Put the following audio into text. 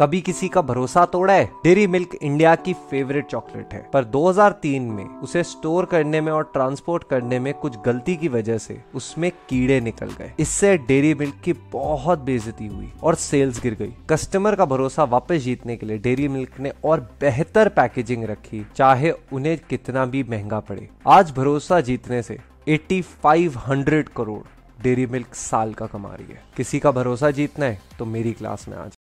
कभी किसी का भरोसा तोड़ा है? डेरी मिल्क इंडिया की फेवरेट चॉकलेट है। पर 2003 में उसे स्टोर करने में और ट्रांसपोर्ट करने में कुछ गलती की वजह से उसमें कीड़े निकल गए। इससे डेरी मिल्क की बहुत बेजती हुई और सेल्स गिर गई। कस्टमर का भरोसा वापस जीतने के लिए डेरी मिल्क ने और बेहतर पैकेजिंग रखी, चाहे उन्हें कितना भी महँगा पड़े। आज भरोसा जीतने से 8500 करोड़ डेरी मिल्क साल का कमा रही है। किसी का भरोसा जीतना है तो मेरी क्लास में आज